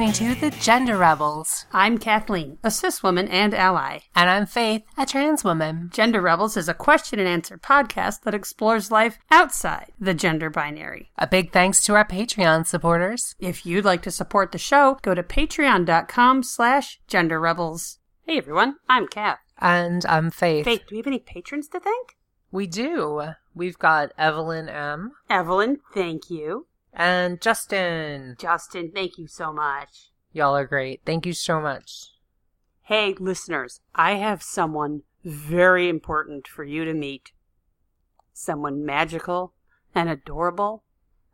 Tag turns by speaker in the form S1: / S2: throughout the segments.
S1: listening to The Gender Rebels.
S2: I'm Kathleen, a cis woman and ally.
S1: And I'm Faith, a trans woman.
S2: Gender Rebels is a question and answer podcast that explores life outside the gender binary.
S1: A big thanks to our Patreon supporters.
S2: If you'd like to support the show, go to patreon.com slash gender rebels. Hey everyone, I'm Kath.
S1: And I'm Faith.
S2: Faith, do we have any patrons to thank?
S1: We do. We've got Evelyn M.
S2: Evelyn, thank you.
S1: And Justin.
S2: Justin, thank you so much.
S1: Y'all are great. Thank you so much.
S2: Hey, listeners, I have someone very important for you to meet. Someone magical and adorable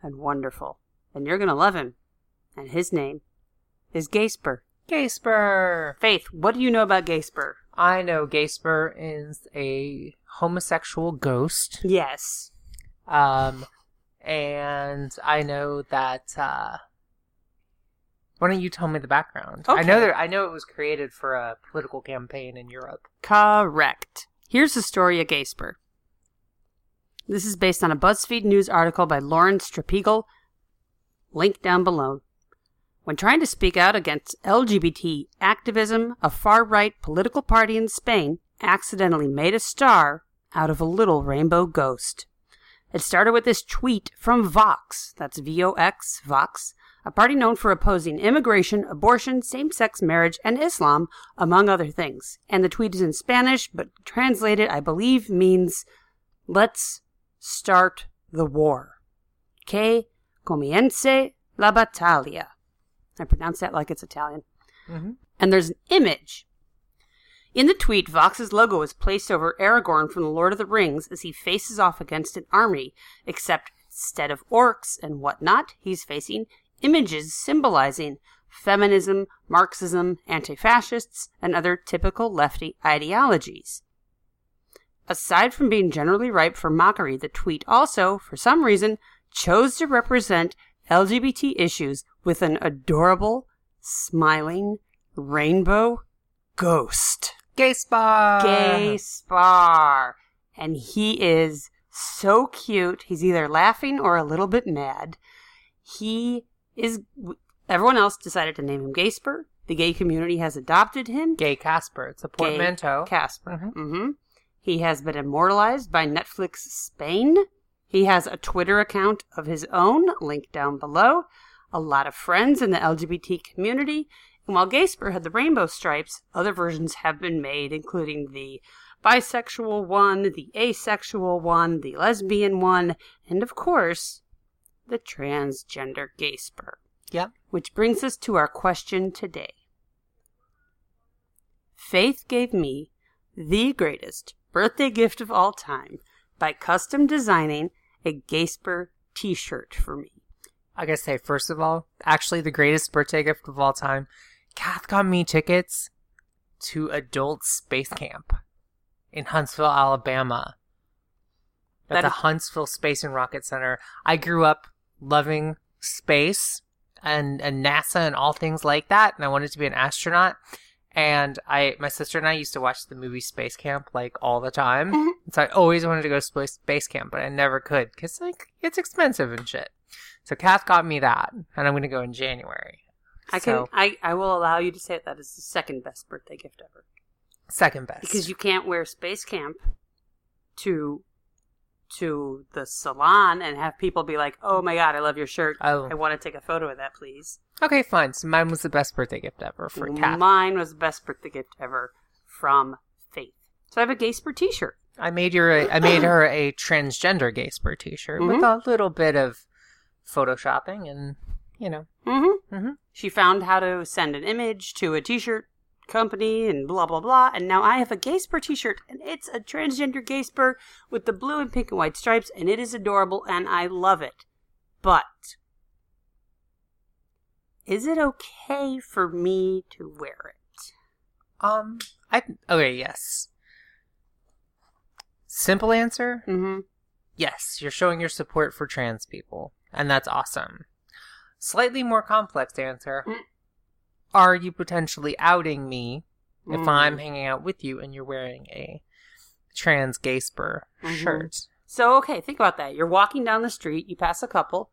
S2: and wonderful. And you're going to love him. And his name is Gaysper.
S1: Gaysper.
S2: Faith, what do you know about Gaysper?
S1: I know Gaysper is a homosexual ghost.
S2: Yes.
S1: Um, and I know that. Uh, why don't you tell me the background? I know that I know it was created for a political campaign in Europe.
S2: Correct. Here's the story of Gaysper. This is based on a BuzzFeed News article by Lauren Strapagiel, link down below. When trying to speak out against LGBT activism, a far right political party in Spain accidentally made a star out of a little rainbow ghost. It started with this tweet from Vox, that's V O X, Vox, a party known for opposing immigration, abortion, same sex marriage, and Islam, among other things. And the tweet is in Spanish, but translated, I believe, means let's start the war. Que comience la battaglia. I pronounce that like it's Italian.
S1: Mm-hmm.
S2: And there's an image. In the tweet, Vox's logo is placed over Aragorn from The Lord of the Rings as he faces off against an army, except instead of orcs and whatnot, he's facing images symbolizing feminism, Marxism, anti fascists, and other typical lefty ideologies. Aside from being generally ripe for mockery, the tweet also, for some reason, chose to represent LGBT issues with an adorable, smiling, rainbow ghost.
S1: Gaysper.
S2: And he is so cute. He's either laughing or a little bit mad. He is. Everyone else decided to name him Gaysper. The gay community has adopted him.
S1: Gay Casper. It's a
S2: Gay
S1: portmanteau.
S2: Casper.
S1: Mhm.
S2: hmm He has been immortalized by Netflix Spain. He has a Twitter account of his own, linked down below. A lot of friends in the LGBT community. And while Gaysper had the rainbow stripes, other versions have been made, including the bisexual one, the asexual one, the lesbian one, and of course, the transgender Gaysper.
S1: Yep.
S2: Which brings us to our question today. Faith gave me the greatest birthday gift of all time by custom designing a Gaysper t shirt for me.
S1: I gotta say, first of all, actually the greatest birthday gift of all time. Kath got me tickets to adult space camp in Huntsville, Alabama. At
S2: That
S1: the
S2: is-
S1: Huntsville Space and Rocket Center. I grew up loving space and, and NASA and all things like that, and I wanted to be an astronaut. And I, my sister and I used to watch the movie Space Camp like all the time.
S2: Mhm.
S1: So I always wanted to go to space, space camp, but I never could because like it's expensive and shit. So Kath got me that, and I'm gonna go in January.
S2: I can
S1: So,
S2: I, I will allow you to say that is the second best birthday gift ever.
S1: second best
S2: Because you can't wear space camp to to the salon and have people be like, "Oh my god, I love your shirt.
S1: Oh.
S2: I want to take a photo of that, please."
S1: Okay, fine. So mine was the best birthday gift ever for Kath.
S2: Mine was the best birthday gift ever from Faith. So I have a Gaysper T-shirt.
S1: I made your I made her a transgender Gaysper T-shirt with mm-hmm. a little bit of photoshopping, and you know,
S2: Mm-hmm.
S1: Mhm.
S2: She found how to send an image to a T-shirt company and blah blah blah. And now I have a Gaysper T-shirt, and it's a transgender Gaysper with the blue and pink and white stripes, and it is adorable, and I love it. But is it okay for me to wear it?
S1: um, I okay, yes. Simple answer:
S2: Mm-hmm.
S1: yes. You're showing your support for trans people, and that's awesome. Slightly more complex answer:
S2: Mm.
S1: Are you potentially outing me if
S2: Mm.
S1: I'm hanging out with you and you're wearing a trans Gaysper
S2: Mhm.
S1: shirt?
S2: So okay, think about that. You're walking down the street, you pass a couple.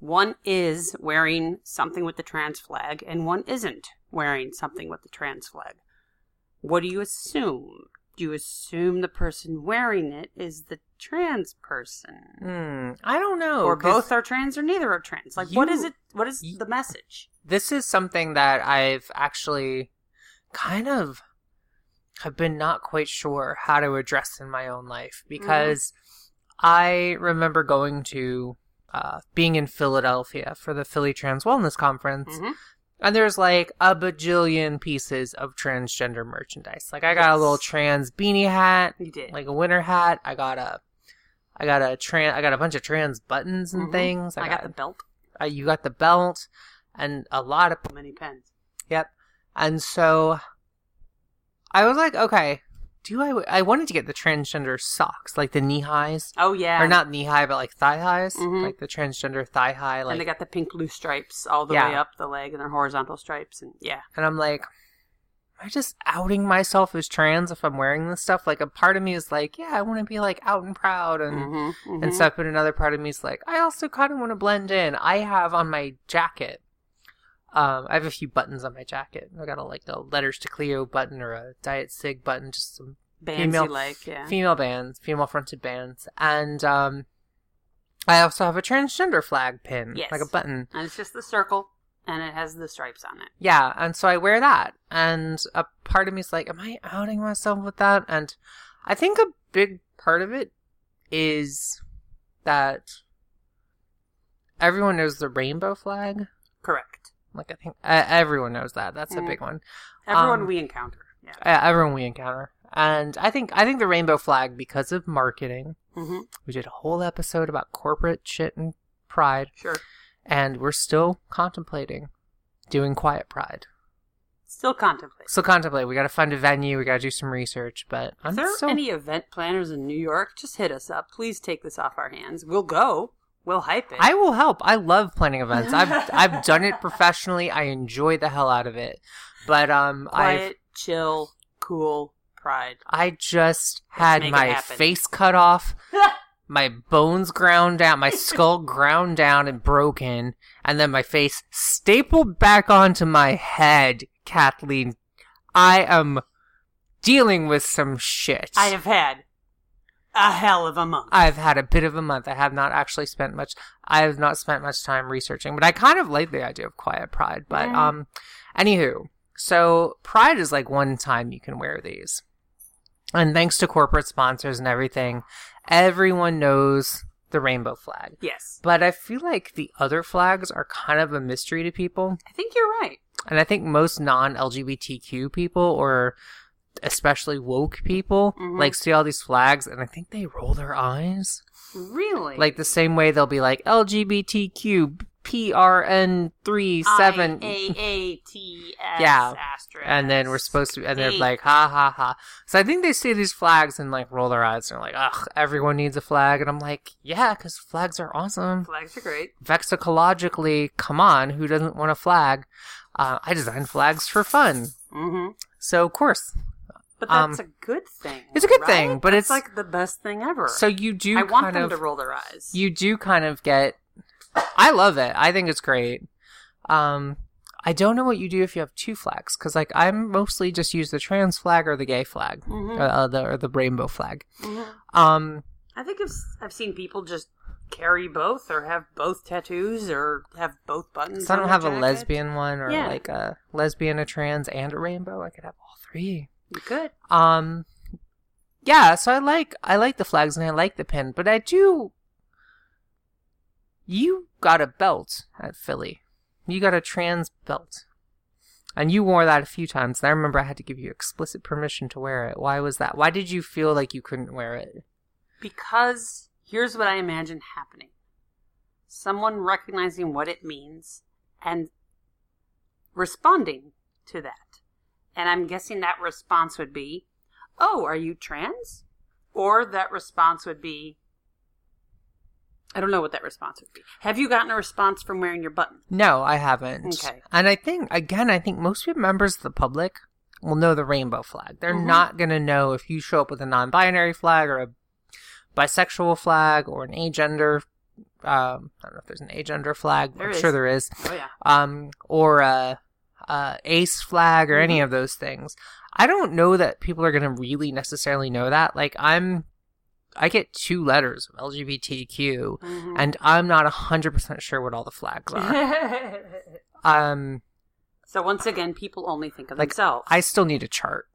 S2: one is wearing something with the trans flag and one isn't wearing something with the trans flag. What do you assume? You assume the person wearing it is the trans person?
S1: Hmm. I don't know.
S2: Or both are trans or neither are trans? Like, what is it? What is
S1: y-
S2: the message?
S1: This is something that I've actually kind of have been not quite sure how to address in my own life because I remember going to uh, being in Philadelphia for the Philly Trans Wellness Conference.
S2: Mhm.
S1: And there's like a bajillion pieces of transgender merchandise. Like I got a little trans beanie hat,
S2: You did.
S1: like a winter hat. I got a, I got a trans, I got a bunch of trans buttons and
S2: Mhm.
S1: things.
S2: I got the belt.
S1: uh, you got the belt and a lot of
S2: Many pens.
S1: Yep. And so I was like, okay, do I? I wanted to get the transgender socks, like the knee highs,
S2: Oh yeah.
S1: or not knee high, but like thigh highs,
S2: Mhm.
S1: like the transgender thigh high, like.
S2: and they got the pink blue stripes all the
S1: Yeah.
S2: way up the leg, and they're horizontal stripes, and yeah.
S1: and I'm like, am I just outing myself as trans if I'm wearing this stuff? Like a part of me is like, yeah, I want to be like out and proud and
S2: Mhm,
S1: and
S2: mhm.
S1: stuff, but another part of me is like, I also kind of want to blend in. I have on my jacket. Um, I have a few buttons on my jacket. I got a like a letters to Cleo button or a Diet Cig button, just some
S2: Bandsy
S1: female-
S2: like, yeah.
S1: female bands, female fronted bands, and um, I also have a transgender flag pin,
S2: Yes.
S1: like a button.
S2: and it's just the circle, and it has the stripes on it.
S1: Yeah, and so I wear that, and a part of me is like, am I outing myself with that? And I think a big part of it is that everyone knows the rainbow flag.
S2: Correct.
S1: Like I think uh, everyone knows that. That's a
S2: Mhm.
S1: big one.
S2: Everyone
S1: Um,
S2: we encounter. Yeah.
S1: Uh, everyone we encounter, and I think I think the rainbow flag because of marketing.
S2: hmm
S1: We did a whole episode about corporate shit and pride,
S2: Sure.
S1: and we're still contemplating doing quiet pride.
S2: Still contemplate.
S1: Still contemplate. We got to find a venue. We got to do some research, but I'm
S2: If there any event planners in New York, just hit us up. Please take this off our hands. We'll go. We'll hype it.
S1: I will help. I love planning events. I've I've done it professionally. I enjoy the hell out of it. But um,
S2: Quiet, chill, cool, pride.
S1: I just had my face cut off, my bones ground down, my skull ground down and broken, and then my face stapled back onto my head. Kathleen, I am dealing with some shit.
S2: I have had a hell of a month.
S1: I've had a bit of a month. I have not actually spent much. I have not spent much time researching, but I kind of like the idea of quiet pride. But
S2: Mm.
S1: um, anywho, so pride is like one time you can wear these, and thanks to corporate sponsors and everything, everyone knows the rainbow flag.
S2: yes.
S1: But I feel like the other flags are kind of a mystery to people,
S2: I think you're right.
S1: and I think most non-LGBTQ people or especially woke people
S2: Mhm.
S1: like see all these flags and I think they roll their eyes
S2: Really?
S1: like the same way they'll be like LGBTQ PRN3 7
S2: A-A-T-S
S1: Yeah.
S2: asterisk.
S1: and then we're supposed to and they're like ha ha ha. So I think they see these flags and like roll their eyes and they're like, "Ugh, everyone needs a flag." And I'm like, "Yeah, cuz flags are awesome.
S2: Flags are great.
S1: Vexillologically, come on, who doesn't want a flag?" Uh, I design flags for fun.
S2: hmm
S1: So of course.
S2: But
S1: Um,
S2: that's a good thing.
S1: it's a good
S2: right?
S1: thing, but
S2: That's
S1: it's-
S2: like the best thing ever.
S1: So you do
S2: I want
S1: kind
S2: them
S1: of
S2: to roll their eyes.
S1: you do kind of get I love it. I think it's great. Um I don't know what you do if you have two flags cuz like I'm mostly just use the trans flag or the gay flag
S2: Mhm.
S1: uh, the or the rainbow flag.
S2: Mhm.
S1: Um
S2: I think I've, I've seen people just carry both or have both tattoos or have both buttons.
S1: so I don't have a lesbian one or
S2: Yeah.
S1: like a lesbian, a trans and a rainbow. I could have all three.
S2: Could.
S1: Um yeah, so I like I like the flags and I like the pin, but I do you got a belt at Philly. You got a trans belt. And you wore that a few times. And I remember I had to give you explicit permission to wear it. Why was that? Why did you feel like you couldn't wear it?
S2: Because here's what I imagine happening someone recognizing what it means and responding to that. And I'm guessing that response would be, Oh, are you trans? Or that response would be, I don't know what that response would be. Have you gotten a response from wearing your button?
S1: No, I haven't.
S2: Okay.
S1: And I think again, I think most of members of the public will know the rainbow flag. They're
S2: Mhm.
S1: not gonna know if you show up with a non-binary flag or a bisexual flag or an agender um, I don't know if there's an age under flag.
S2: There
S1: I'm
S2: is.
S1: sure there is.
S2: Oh yeah.
S1: Um, or a, a ace flag or any
S2: Mhm.
S1: of those things. I don't know that people are going to really necessarily know that. Like I'm, I get two letters of LGBTQ,
S2: Mhm.
S1: and I'm not hundred percent sure what all the flags are. um,
S2: so once again, people only think of
S1: Like,
S2: themselves.
S1: I still need a chart.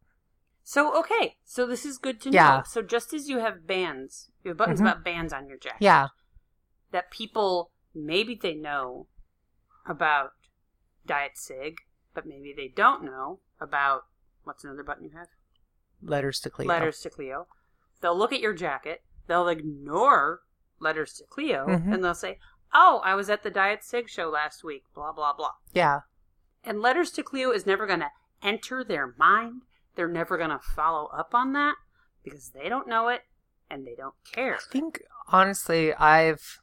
S2: So okay, so this is good to know. So just as you have bands, you have buttons
S1: Mhm.
S2: about bands on your jacket.
S1: Yeah,
S2: That people maybe they know about Diet Cig, but maybe they don't know about what's another button you have?
S1: letters to Cleo.
S2: Letters to Cleo. They'll look at your jacket. They'll ignore letters to Cleo,
S1: Mhm.
S2: and they'll say, "Oh, I was at the Diet Cig show last week." Blah blah blah.
S1: Yeah,
S2: And letters to Cleo is never going to enter their mind. They're never going to follow up on that because they don't know it and they don't care.
S1: I think honestly, I've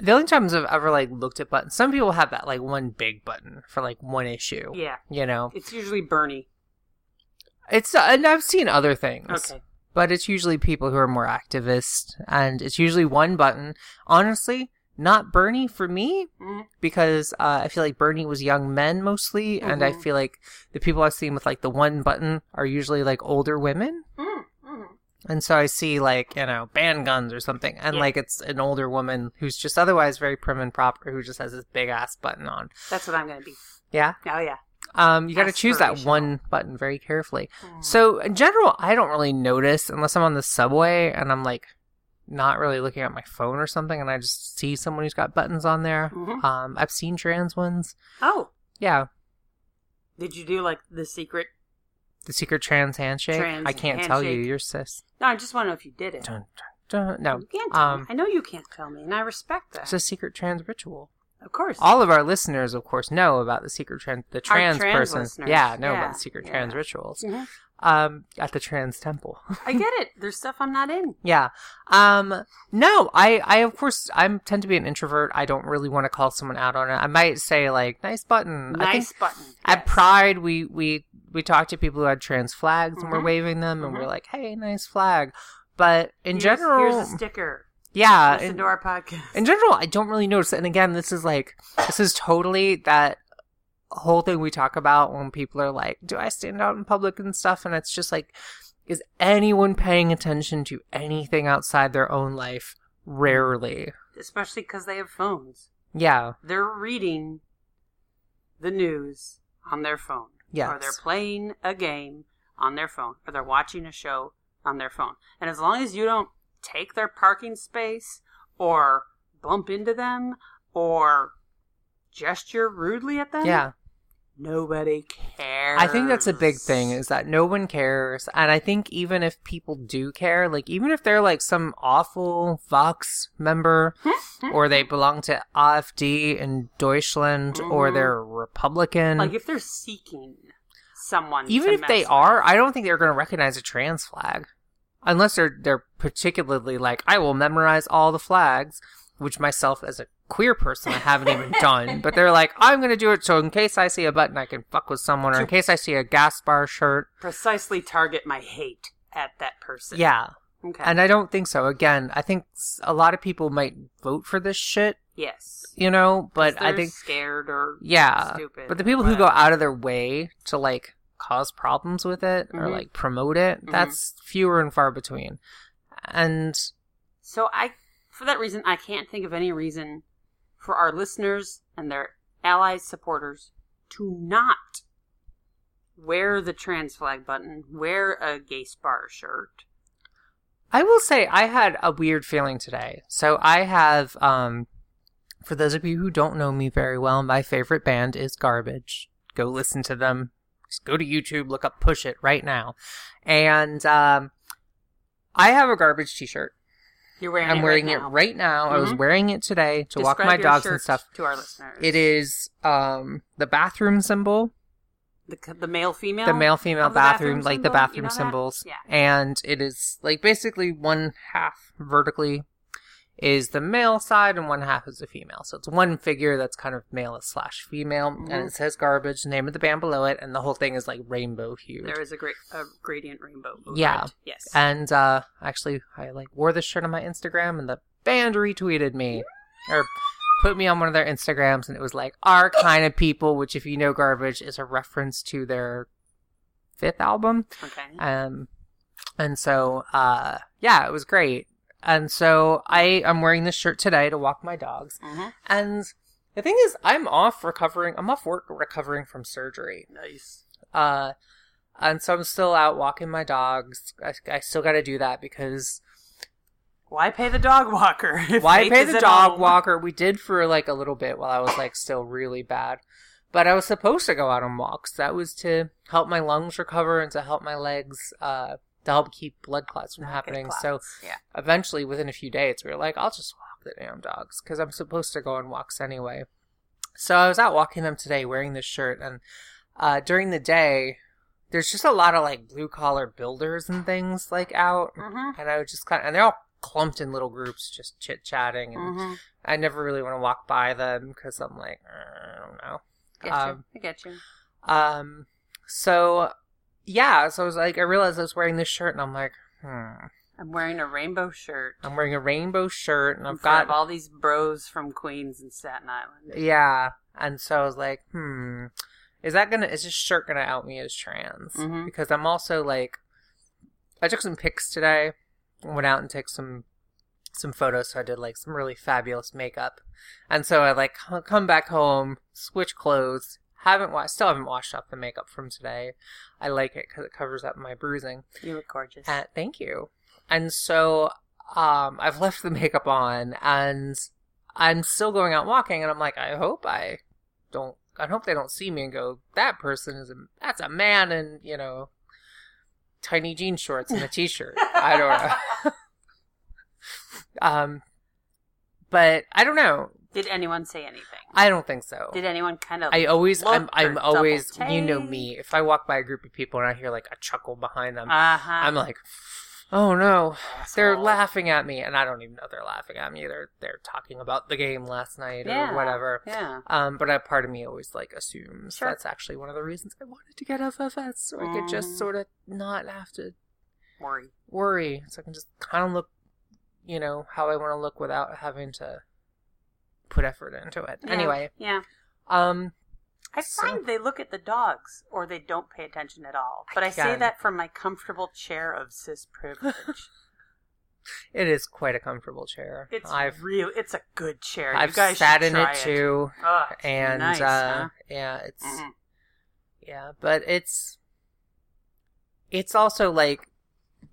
S1: the only times I've ever like looked at buttons. Some people have that like one big button for like one issue.
S2: Yeah,
S1: You know,
S2: it's usually Bernie.
S1: it's and I've seen other things.
S2: Okay.
S1: but it's usually people who are more activist, and it's usually one button. Honestly, not Bernie for me
S2: Mhm.
S1: because uh, I feel like Bernie was young men mostly, and I
S2: Mhm.
S1: feel like the people I've seen with like the one button are usually like older women.
S2: Mm, mhm.
S1: And so I see like, you know, band guns or something. And
S2: Yeah.
S1: like it's an older woman who's just otherwise very prim and proper who just has this big ass button on.
S2: That's what I'm going to be.
S1: Yeah.
S2: Oh yeah.
S1: Um, you got to choose that one button very carefully.
S2: Mm.
S1: So in general, I don't really notice unless I'm on the subway and I'm like not really looking at my phone or something and I just see someone who's got buttons on there.
S2: Mhm.
S1: Um, I've seen trans ones.
S2: Oh,
S1: Yeah.
S2: did you do like the secret?
S1: The secret trans handshake.
S2: Trans
S1: I can't tell you. You're cis.
S2: No, I just want to know if you did it.
S1: Dun, dun, dun. No.
S2: You can't tell
S1: Um,
S2: me. I know you can't tell me, and I respect that.
S1: It's a secret trans ritual.
S2: of course.
S1: all of our listeners, of course, know about the secret trans, the trans,
S2: trans
S1: person.
S2: listeners.
S1: Yeah, know
S2: Yeah,
S1: about the secret
S2: yeah.
S1: trans rituals.
S2: Mhm.
S1: Um, at the trans temple.
S2: I get it. There's stuff I'm not in.
S1: yeah. Um, no, I, I of course, I tend to be an introvert. I don't really want to call someone out on it. I might say like, nice button.
S2: Nice button.
S1: at Pride, we we we talked to people who had trans flags and we're
S2: Mhm.
S1: waving them, and
S2: Mhm.
S1: we're like, hey, nice flag. But in
S2: Here's-
S1: general,
S2: here's a sticker.
S1: yeah,
S2: Listen
S1: in-
S2: to our podcast.
S1: in general, I don't really notice. And again, this is like this is totally that whole thing we talk about when people are like, "Do I stand out in public and stuff?" And it's just like, is anyone paying attention to anything outside their own life? Rarely.
S2: Especially because they have phones.
S1: Yeah.
S2: They're reading the news on their phone.
S1: Yes.
S2: Or they're playing a game on their phone. Or they're watching a show on their phone. And as long as you don't take their parking space or bump into them or gesture rudely at them,
S1: Yeah.
S2: Nobody cares.
S1: I think that's a big thing is that no one cares. And I think even if people do care, like even if they're like some awful Vox member or they belong to AfD in Deutschland or
S2: Mhm.
S1: they're Republican.
S2: Like if they're seeking someone,
S1: even if they
S2: mess
S1: are, I don't think they're going to recognize a trans flag, unless they're they're particularly like, I will memorize all the flags, which myself as a queer person I haven't even done. But they're like, I'm to do it so in case I see a button, I can fuck with someone, or in case I see a Gaysper shirt.
S2: precisely target my hate at that person.
S1: Yeah,
S2: Okay.
S1: and I don't think so. Again, I think a lot of people might vote for this shit,
S2: yes.
S1: you know, but I think
S2: scared or
S1: yeah
S2: stupid.
S1: but the people who go out of their way to like cause problems with it or
S2: Mhm.
S1: like promote it
S2: Mhm.
S1: that's fewer and far between and
S2: So I, for that reason, I can't think of any reason for our listeners and their allies, supporters, to not wear the trans flag button, wear a Gaysper shirt.
S1: i will say i had a weird feeling today. So i have um for those of you who don't know me very well my favorite band is garbage. Go listen to them. Just go to youtube look up push it right now. And um i have a garbage t-shirt
S2: You're wearing
S1: i'm
S2: it
S1: wearing
S2: right
S1: it
S2: now.
S1: right now i was
S2: Mhm.
S1: wearing it today to walk my dogs and stuff
S2: to our listeners.
S1: It is um the bathroom symbol,
S2: the, the male female.
S1: the male female
S2: the bathroom
S1: bathroom, like the
S2: symbol? You
S1: bathroom
S2: know
S1: symbols.
S2: Yeah.
S1: And it is like basically one half vertically is the male side and one half is the female. So it's one figure that's kind of male slash female,
S2: Mhm.
S1: and it says garbage, name of the band below it, and the whole thing is like rainbow hue.
S2: There is a great a gradient rainbow.
S1: Yeah.
S2: right? Yes.
S1: And uh actually I like wore this shirt on my Instagram and the band retweeted me or put me on one of their Instagrams, and it was like our kind of people, which if you know garbage is a reference to their fifth album.
S2: Okay.
S1: Um, and so, uh, yeah, it was great. And so I am wearing this shirt today to walk my dogs.
S2: Mhm.
S1: And the thing is, I'm off recovering. I'm off work recovering from surgery.
S2: Nice.
S1: Uh, and so I'm still out walking my dogs. I, I still got to do that because
S2: Why pay the dog walker?
S1: why pay the dog
S2: home?
S1: walker? We did for like a little bit while I was like still really bad. But I was supposed to go out on walks. That was to help my lungs recover and to help my legs, uh, to help keep blood clots from
S2: Not
S1: happening.
S2: clots.
S1: So
S2: yeah.
S1: eventually, within a few days, we were like, I'll just walk the damn dogs because I'm supposed to go on walks anyway. So I was out walking them today wearing this shirt, and uh, during the day, there's just a lot of like blue collar builders and things like out,
S2: Mm-hmm.
S1: and I would just kind of, and they're all clumped in little groups, just chit chatting, and
S2: Mm-hmm.
S1: I never really want to walk by them because I'm like, "Uh, I don't know.
S2: Get
S1: Um,
S2: you. I get you.
S1: Um, so yeah, so I was like, I realized I was wearing this shirt, and I'm like, hmm.
S2: I'm wearing a rainbow shirt.
S1: I'm wearing a rainbow shirt, and I've got
S2: all these bros from Queens and Staten Island.
S1: Yeah. And so I was like, hmm, is that gonna, is this shirt gonna out me as trans?
S2: Mhm.
S1: Because I'm also like, I took some pics today, went out and took some, some photos. So I did like some really fabulous makeup. And so I like come back home, switch clothes, haven't washed, still haven't washed off the makeup from today. I like it because it covers up my bruising.
S2: You look gorgeous.
S1: Uh, thank you. And so um, I've left the makeup on, and I'm still going out walking, and I'm like, I hope I don't. I hope they don't see me and go, that person is a that's a man in you know tiny jean shorts and a t-shirt. I don't know. um, but I don't know.
S2: Did anyone say anything?
S1: I don't think so.
S2: Did anyone kind of?
S1: I always, I'm, I'm always,
S2: double
S1: you know me. If I walk by a group of people and I hear like a chuckle behind them,
S2: Uh huh.
S1: I'm like, oh no, they're laughing at me, and I don't even know they're laughing at me. They're they're talking about the game last night
S2: Yeah.
S1: or whatever.
S2: Yeah.
S1: Um, but a part of me always like assumes
S2: Sure.
S1: that's actually one of the reasons I wanted to get FFS, so I could
S2: Mm.
S1: just sort of not have to
S2: Worry.
S1: worry, so I can just kind of look, you know, how I want to look without having to put effort into it.
S2: Yeah.
S1: Anyway,
S2: Yeah.
S1: um,
S2: I
S1: So-
S2: find they look at the dogs or they don't pay attention at all. But I, say that from my comfortable chair of cis privilege.
S1: it is quite a comfortable chair.
S2: it's
S1: I've
S2: real. It's a good chair.
S1: I've
S2: you guys
S1: sat in
S2: try
S1: it too,
S2: Oh,
S1: and
S2: nice,
S1: uh,
S2: huh?
S1: yeah, it's.
S2: Mhm.
S1: Yeah, but it's it's also like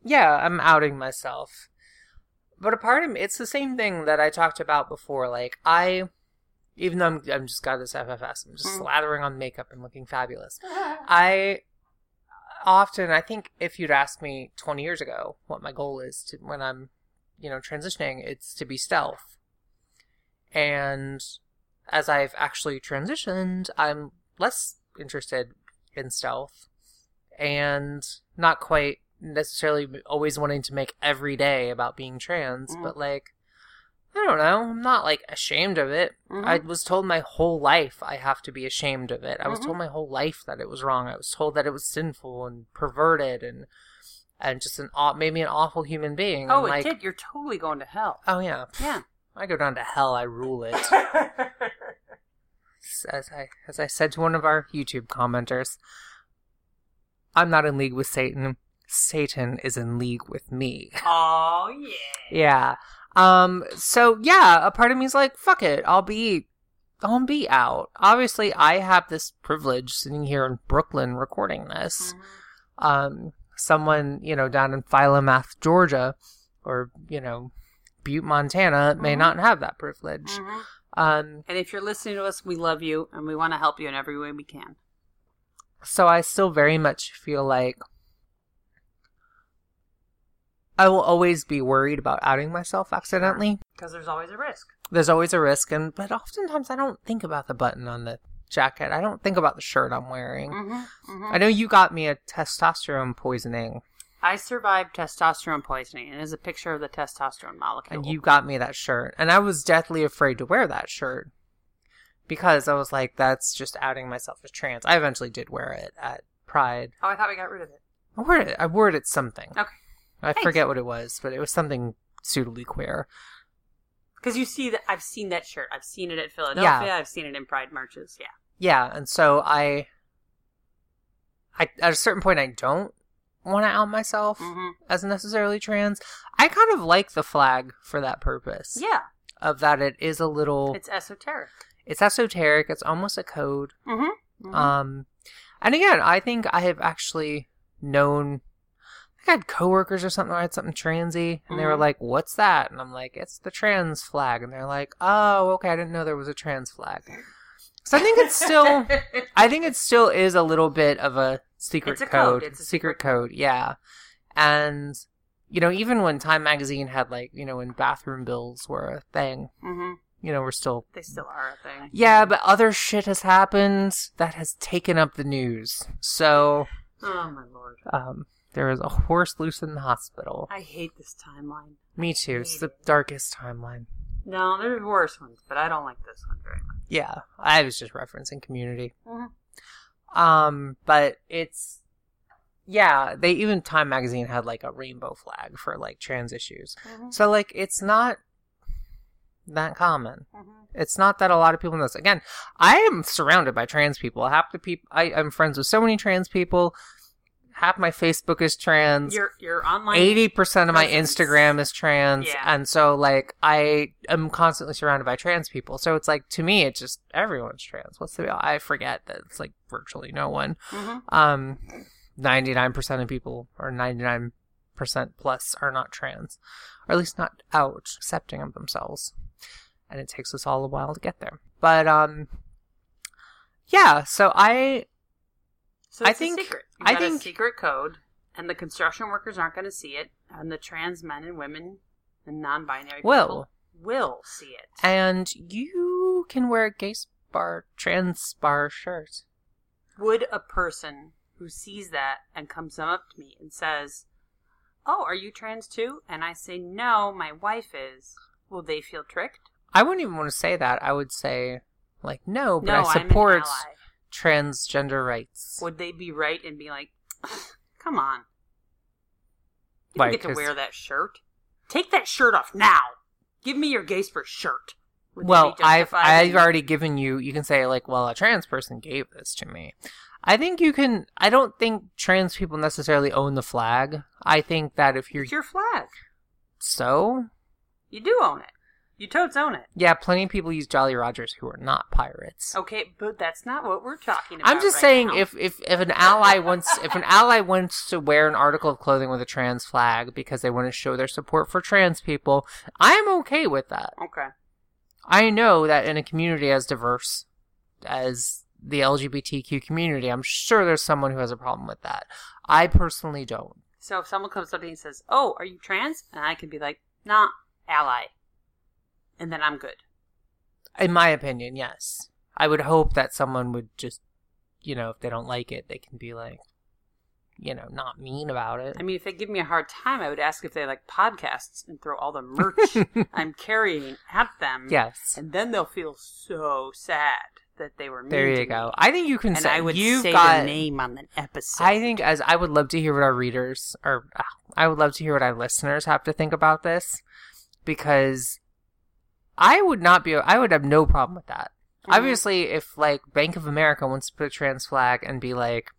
S1: yeah, I'm outing myself. But a part of me it's the same thing that I talked about before. Like I even though I'm I'm just got this FFS, I'm just
S2: Mm.
S1: slathering on makeup and looking fabulous. I often I think if you'd asked me 20 years ago what my goal is to when I'm, you know, transitioning, it's to be stealth. And as I've actually transitioned, I'm less interested in stealth and not quite necessarily always wanting to make every day about being trans,
S2: Mm.
S1: but like I don't know, I'm not like ashamed of it.
S2: Mhm.
S1: I was told my whole life I have to be ashamed of it. I was
S2: Mhm.
S1: told my whole life that it was wrong. I was told that it was sinful and perverted and and just an aw- maybe an awful human being.
S2: oh,
S1: and
S2: it did. You're totally going to hell.
S1: Oh yeah,
S2: Yeah.
S1: I go down to hell. I rule it. as I as I said to one of our YouTube commenters, I'm not in league with Satan. Satan is in league with me.
S2: oh yeah.
S1: Yeah. Um. So yeah, a part of me is like, fuck it. I'll be, I'll be out. Obviously, I have this privilege sitting here in Brooklyn recording this.
S2: Mhm.
S1: Um. Someone you know down in Philomath, Georgia, or you know, Butte, Montana, may
S2: Mhm.
S1: not have that privilege.
S2: Mhm.
S1: Um.
S2: And if you're listening to us, we love you and we want to help you in every way we can.
S1: So I still very much feel like I will always be worried about outing myself accidentally.
S2: Because there's always a risk.
S1: There's always a risk, and but oftentimes I don't think about the button on the jacket. I don't think about the shirt I'm wearing.
S2: Mm-hmm.
S1: I know you got me a testosterone poisoning,
S2: I survived testosterone poisoning, and there's a picture of the testosterone molecule.
S1: and you got me that shirt, and I was deathly afraid to wear that shirt because I was like, that's just outing myself as trans. I eventually did wear it at Pride.
S2: Oh, I thought we got rid of it.
S1: I wore it. I wore it at something.
S2: Okay.
S1: I
S2: Thanks.
S1: forget what it was, but it was something suitably queer.
S2: Because you see that I've seen that shirt. I've seen it at Philadelphia. I've seen it in Pride marches. Yeah.
S1: Yeah, and so I, I at a certain point I don't want to out myself
S2: hmm
S1: as necessarily trans. I kind of like the flag for that purpose.
S2: Yeah.
S1: Of that it is a little
S2: It's esoteric.
S1: it's esoteric, it's almost a code.
S2: Mm-hmm.
S1: Um and again, I think I have actually known I had coworkers or something I had something transy and they were
S2: Mhm.
S1: like, What's that? And I'm like, It's the trans flag and they're like, Oh, okay, I didn't know there was a trans flag. So I think it's still I think it still is a little bit of a secret
S2: It's a code. It's a
S1: secret
S2: secret code.
S1: yeah. And you know, even when Time Magazine had like, you know, when bathroom bills were a thing,
S2: hmm
S1: you know, we're still
S2: They still are a thing.
S1: Yeah, but other shit has happened that has taken up the news. So,
S2: Oh my lord.
S1: um there is a horse loose in the hospital.
S2: I hate this timeline.
S1: Me too. It's the
S2: it.
S1: darkest timeline.
S2: No, there's worse ones, but I don't like this one very much.
S1: Yeah, I was just referencing community.
S2: Mhm.
S1: Um, but it's yeah, they even Time magazine had like a rainbow flag for like trans issues.
S2: Mhm.
S1: So like it's not that common.
S2: Mhm.
S1: It's not that a lot of people know this. Again, I am surrounded by trans people. Half the people I, I'm friends with so many trans people. Half my Facebook is trans.
S2: Your your online
S1: Eighty percent of my. Instagram is trans,
S2: Yeah.
S1: and so like I am constantly surrounded by trans people. So it's like to me, it's just everyone's trans. What's the? deal? I forget that it's like virtually no one.
S2: Mhm.
S1: Um, ninety nine percent of people, or ninety nine percent plus, are not trans, or at least not out accepting of themselves. And it takes us all a while to get there. But um, yeah. So I
S2: So
S1: I think-
S2: secret. You
S1: I think-
S2: secret code, and the construction workers aren't going to see it, and the trans men and women and non-binary
S1: Will.
S2: people will see it.
S1: and you can wear a gay bar trans bar shirt.
S2: Would a person who sees that and comes up to me and says, "Oh, are you trans too?" and I say, "No, my wife is," will they feel tricked?
S1: I wouldn't even want to say that. I would say like no, but
S2: no,
S1: I support. Transgender rights.
S2: Would they be right and be like, "Come on, you
S1: Why,
S2: get to
S1: 'cause-
S2: wear that shirt. Take that shirt off now. Give me your Gaysper shirt." Would
S1: well,
S2: be
S1: I've
S2: justified
S1: I've already given you. You can say like, well, a trans person gave this to me. I think you can. I don't think trans people necessarily own the flag. I think that if you're
S2: It's your flag.
S1: so,
S2: You do own it. You totes own it.
S1: yeah, plenty of people use Jolly Rogers who are not pirates.
S2: Okay, but that's not what we're talking about.
S1: I'm just
S2: right
S1: saying,
S2: now.
S1: if, if if an ally wants if an ally wants to wear an article of clothing with a trans flag because they want to show their support for trans people, I am okay with that.
S2: okay,
S1: I know that in a community as diverse as the LGBTQ community, I'm sure there's someone who has a problem with that. I personally don't.
S2: so if someone comes up to me and says, "Oh, are you trans?" and I can be like, "Nah, ally," and then I'm good.
S1: In my opinion, yes. I would hope that someone would just, you know, if they don't like it, they can be like, you know, not mean about it.
S2: I mean, if they give me a hard time, I would ask if they like podcasts and throw all the merch I'm carrying at them.
S1: yes.
S2: and then they'll feel so sad that they were. Mean
S1: There you go.
S2: me.
S1: I think you can
S2: And
S1: say
S2: I would
S1: you've
S2: say
S1: got.
S2: the name on the episode.
S1: I think as I would love to hear what our readers or ah, I would love to hear what our listeners have to think about this because I would not be I would have no problem with that.
S2: Mhm.
S1: Obviously, if like Bank of America wants to put a trans flag and be like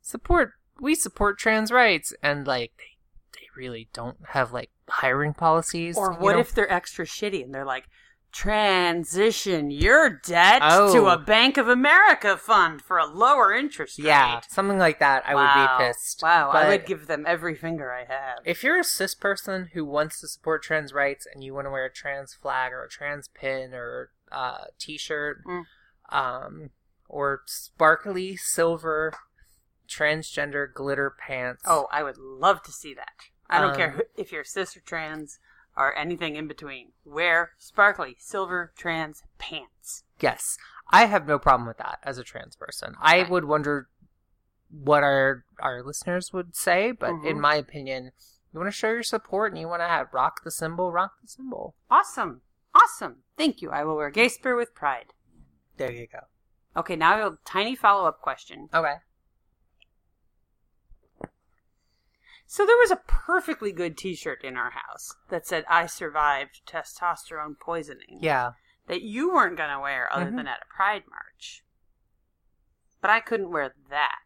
S1: support we support trans rights and like they they really don't have like hiring policies
S2: Or what
S1: know?
S2: if they're extra shitty and they're like, transition your debt
S1: Oh.
S2: to a Bank of America fund for a lower interest rate?
S1: yeah something like that I
S2: Wow.
S1: would be pissed.
S2: Wow, I would give them every finger I have.
S1: If you're a cis person who wants to support trans rights and you want to wear a trans flag or a trans pin or uh, t-shirt,
S2: Mm.
S1: um, or sparkly silver transgender glitter pants,
S2: oh, I would love to see that. I don't
S1: Um,
S2: care if you're cis or trans or anything in between. Wear sparkly silver trans pants.
S1: yes, I have no problem with that as a trans person. I would wonder what our our listeners would say, but in
S2: Mhm.
S1: my opinion, you want to show your support and you want to have rock the symbol, rock the symbol.
S2: Awesome. Awesome. Thank you. I will wear Gaysper with pride.
S1: There you go.
S2: Okay, now I have a tiny follow up question.
S1: Okay.
S2: So there was a perfectly good T-shirt in our house that said "I survived testosterone poisoning."
S1: Yeah.
S2: That you weren't gonna wear other
S1: Mhm.
S2: than at a Pride march. But I couldn't wear that,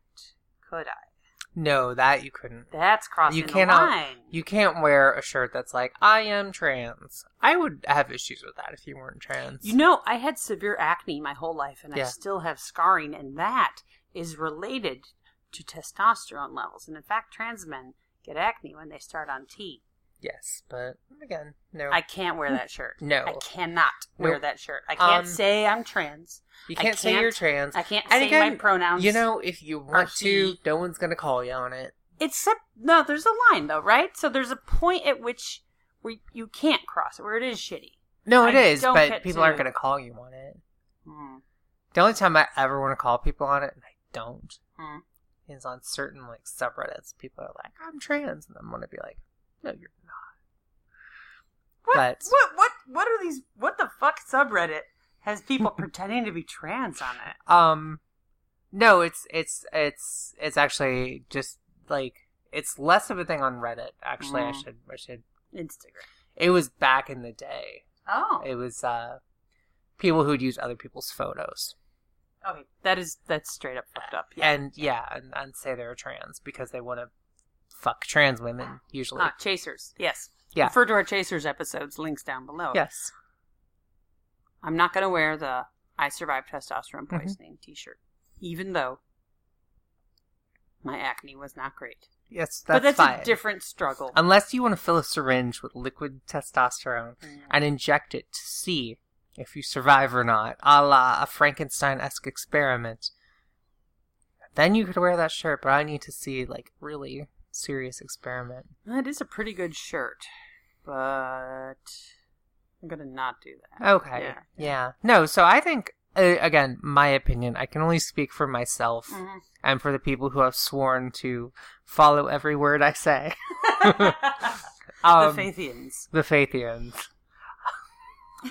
S2: could I?
S1: No, that you couldn't.
S2: That's crossing
S1: You
S2: the
S1: cannot-
S2: line.
S1: You can't wear a shirt that's like, I am trans. I would have issues with that if you weren't trans.
S2: You know, I had severe acne my whole life, and I still have scarring, and that is related to testosterone levels. And in fact, trans men get acne when they start on tea.
S1: yes, but again, no.
S2: I can't wear that shirt.
S1: No.
S2: I cannot wear that shirt. I can't
S1: Um,
S2: say I'm trans.
S1: you
S2: I
S1: can't say you're trans.
S2: I can't
S1: And
S2: say
S1: again,
S2: my pronouns.
S1: You know, if you want to,
S2: he.
S1: no one's going to call you on it.
S2: except no, there's a line though, right? So there's a point at which where you can't cross it, where it is shitty.
S1: No, it
S2: I
S1: is, but people aren't going to call you on it.
S2: Hmm.
S1: The only time I ever want to call people on it, and I don't,
S2: Hmm.
S1: Is on certain like subreddits. People are like, "I'm trans," and I'm going to be like, "No, you're not."
S2: What,
S1: But-
S2: what what what are these? What the fuck subreddit has people pretending to be trans on it?
S1: Um, no, it's it's it's it's actually just like it's less of a thing on Reddit. Actually, I
S2: Mm.
S1: should I should.
S2: Instagram.
S1: It was back in the day.
S2: Oh,
S1: It was uh people who'd use other people's photos
S2: okay. That is that's straight up fucked up. Yeah.
S1: and yeah, and, and say they were trans because they want to fuck trans women usually.
S2: Ah, chasers. Yes.
S1: Yeah.
S2: Refer to our chasers episodes. Links down below.
S1: Yes.
S2: I'm not going to wear the "I survived testosterone
S1: Mhm.
S2: poisoning" T-shirt, even though my acne was not great.
S1: Yes, that's
S2: but
S1: that's
S2: that's
S1: fine.
S2: a different struggle.
S1: Unless you want to fill a syringe with liquid testosterone
S2: Mm.
S1: and inject it to see if you survive or not, a la a Frankenstein esque experiment. Then you could wear that shirt, but I need to see like really serious experiment.
S2: That is a pretty good shirt, but I'm gonna not do that.
S1: Okay.
S2: Yeah.
S1: Yeah. No, so I think uh, again, my opinion, I can only speak for myself
S2: Mhm.
S1: and for the people who have sworn to follow every word I say.
S2: the Faithians.
S1: The Fathians.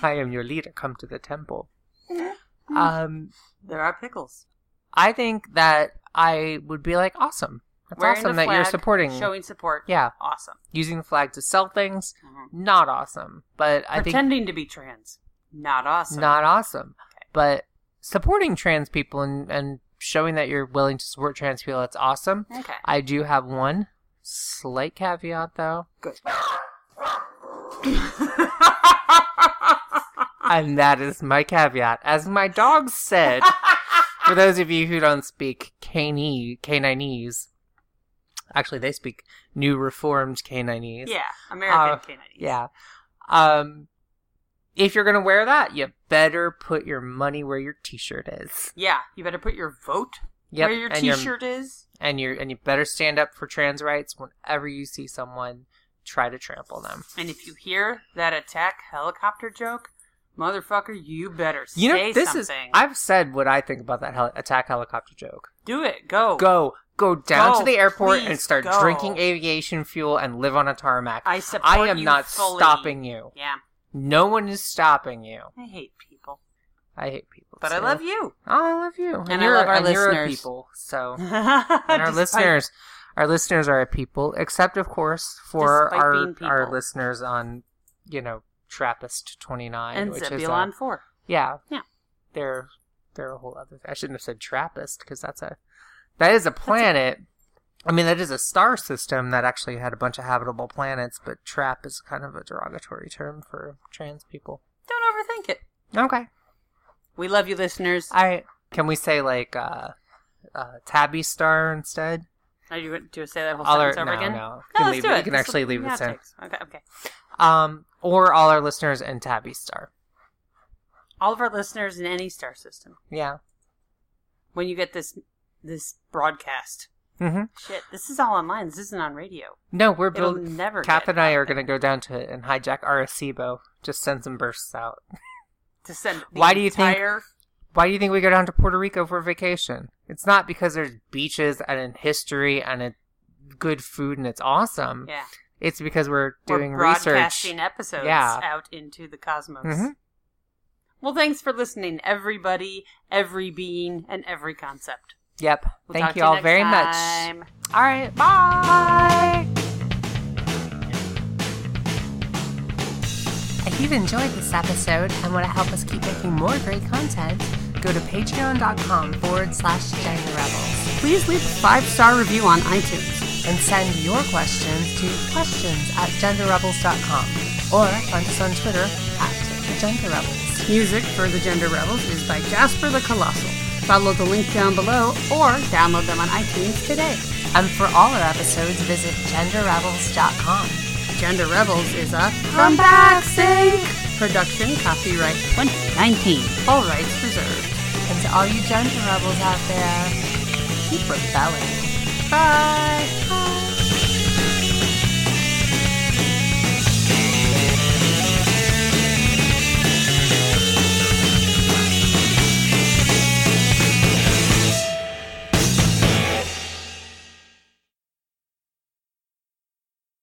S1: I am your leader. Come to the temple. Um,
S2: There are pickles.
S1: I think that I would be like, awesome. That's
S2: Wearing
S1: awesome
S2: the
S1: that you're supporting.
S2: showing support.
S1: Yeah,
S2: awesome.
S1: using the flag to sell things,
S2: Mhm.
S1: not awesome. But I think
S2: Pretending to be trans, not awesome.
S1: not awesome. But supporting trans people and, and showing that you're willing to support trans people, that's awesome.
S2: okay.
S1: I do have one slight caveat though,
S2: Good.
S1: and that is my caveat. As my dog said, for those of you who don't speak Canine, Canaanese, actually they speak New Reformed Canaanese.
S2: yeah, American
S1: Uh,
S2: Canadians.
S1: Yeah. Um, if you're gonna wear that, you better put your money where your T-shirt is.
S2: Yeah, you better put your vote
S1: Yep,
S2: where your
S1: your-
S2: T-shirt is.
S1: and you and you better stand up for trans rights whenever you see someone try to trample them.
S2: And if you hear that attack helicopter joke, motherfucker, you better say
S1: You know, this is
S2: something.
S1: I've said what I think about that heli- attack helicopter joke.
S2: Do it. Go.
S1: Go, go down
S2: Go,
S1: to the airport and start
S2: go.
S1: drinking aviation fuel and live on a tarmac.
S2: I support
S1: I am
S2: you
S1: not
S2: fully.
S1: stopping you.
S2: Yeah,
S1: No one is stopping you.
S2: I hate people,
S1: I hate people,
S2: but I love you.
S1: Oh, I love you, and,
S2: And I
S1: you're,
S2: love our
S1: and you're a
S2: listeners.
S1: people. So, and our listeners, our listeners are a people, except of course for
S2: Despite
S1: our our listeners on, you know, Trappist twenty nine,
S2: and
S1: which is
S2: Zebulon
S1: uh,
S2: Four.
S1: yeah,
S2: Yeah.
S1: they're they're a whole other. I shouldn't have said Trappist because that's a that is a planet. I mean, that is a star system that actually had a bunch of habitable planets, but trap is kind of a derogatory term for trans people.
S2: Don't overthink it.
S1: Okay.
S2: We love you, listeners.
S1: I can we say like uh, uh tabby star instead?
S2: Are you going to say that whole sentence over
S1: no,
S2: again?
S1: no.
S2: No,
S1: You can
S2: let's
S1: leave
S2: do
S1: it. You can actually leave this in.
S2: Okay, okay.
S1: Um, or all our listeners and Tabby Star.
S2: All of our listeners in any star system.
S1: Yeah.
S2: When you get this this broadcast,
S1: Mm-hmm.
S2: shit, this is all online. This isn't on radio.
S1: No, we're building.
S2: never.
S1: Kath and I are going to go down to it and hijack Arecibo. Just send some bursts out.
S2: to send. The
S1: Why do you think- Why do you think we go down to Puerto Rico for vacation? It's not because there's beaches and history and a good food and it's awesome.
S2: Yeah,
S1: it's because we're doing we're
S2: broadcasting research. episodes
S1: yeah.
S2: out into the cosmos.
S1: Mm-hmm.
S2: Well, thanks for listening, everybody, every being, and every concept.
S1: Yep.
S2: We'll
S1: Thank you all
S2: you
S1: very
S2: time.
S1: much. All right. Bye. If you've enjoyed this episode and want to help us keep making more great content, go to patreon.com forward slash Rebels.
S2: Please leave a five star review on iTunes
S1: and send your questions to questions at genderrebels.com or find us on Twitter at the Gender Rebels.
S2: Music for the Gender Rebels is by Jasper the Colossal. Follow the link down below or download them on iTunes today.
S1: And for all our episodes, visit genderrebels.com.
S2: Gender Rebels is a Come Back Sync production, copyright 2019. All rights reserved.
S1: And to all you gender rebels out there, keep rebelling. Bye.
S2: Bye.